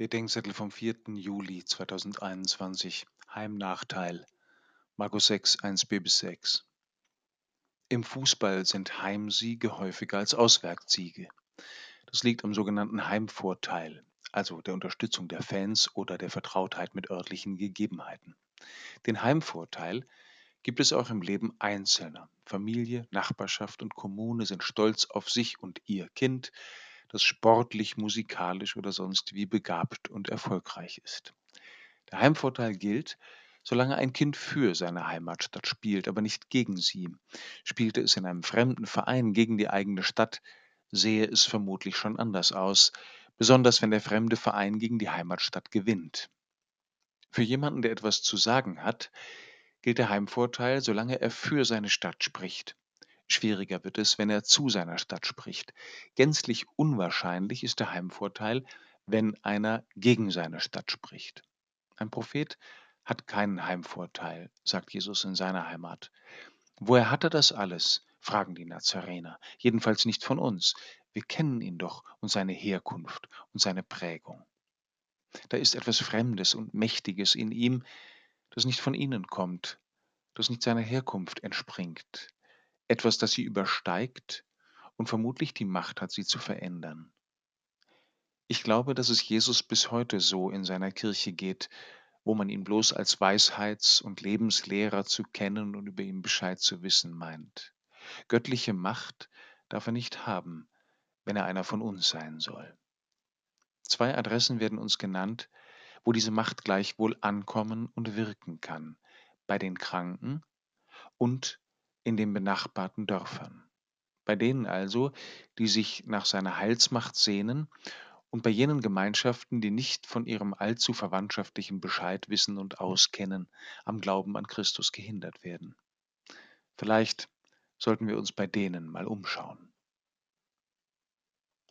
Bedenkzettel vom 4. Juli 2021, Heimnachteil, Markus 6, 1b bis 6. Im Fußball sind Heimsiege häufiger als Auswärtssiege. Das liegt am sogenannten Heimvorteil, also der Unterstützung der Fans oder der Vertrautheit mit örtlichen Gegebenheiten. Den Heimvorteil gibt es auch im Leben Einzelner. Familie, Nachbarschaft und Kommune sind stolz auf sich und ihr Kind, das sportlich, musikalisch oder sonst wie begabt und erfolgreich ist. Der Heimvorteil gilt, solange ein Kind für seine Heimatstadt spielt, aber nicht gegen sie. Spielte es in einem fremden Verein gegen die eigene Stadt, sehe es vermutlich schon anders aus, besonders wenn der fremde Verein gegen die Heimatstadt gewinnt. Für jemanden, der etwas zu sagen hat, gilt der Heimvorteil, solange er für seine Stadt spricht. Schwieriger wird es, wenn er zu seiner Stadt spricht. Gänzlich unwahrscheinlich ist der Heimvorteil, wenn einer gegen seine Stadt spricht. Ein Prophet hat keinen Heimvorteil, sagt Jesus in seiner Heimat. Woher hat er das alles? fragen die Nazarener. Jedenfalls nicht von uns. Wir kennen ihn doch und seine Herkunft und seine Prägung. Da ist etwas Fremdes und Mächtiges in ihm, das nicht von ihnen kommt, das nicht seiner Herkunft entspringt etwas, das sie übersteigt und vermutlich die Macht hat, sie zu verändern. Ich glaube, dass es Jesus bis heute so in seiner Kirche geht, wo man ihn bloß als Weisheits- und Lebenslehrer zu kennen und über ihn Bescheid zu wissen meint. Göttliche Macht darf er nicht haben, wenn er einer von uns sein soll. Zwei Adressen werden uns genannt, wo diese Macht gleichwohl ankommen und wirken kann, bei den Kranken und in den benachbarten Dörfern. Bei denen also, die sich nach seiner Heilsmacht sehnen und bei jenen Gemeinschaften, die nicht von ihrem allzu verwandtschaftlichen Bescheid wissen und auskennen, am Glauben an Christus gehindert werden. Vielleicht sollten wir uns bei denen mal umschauen.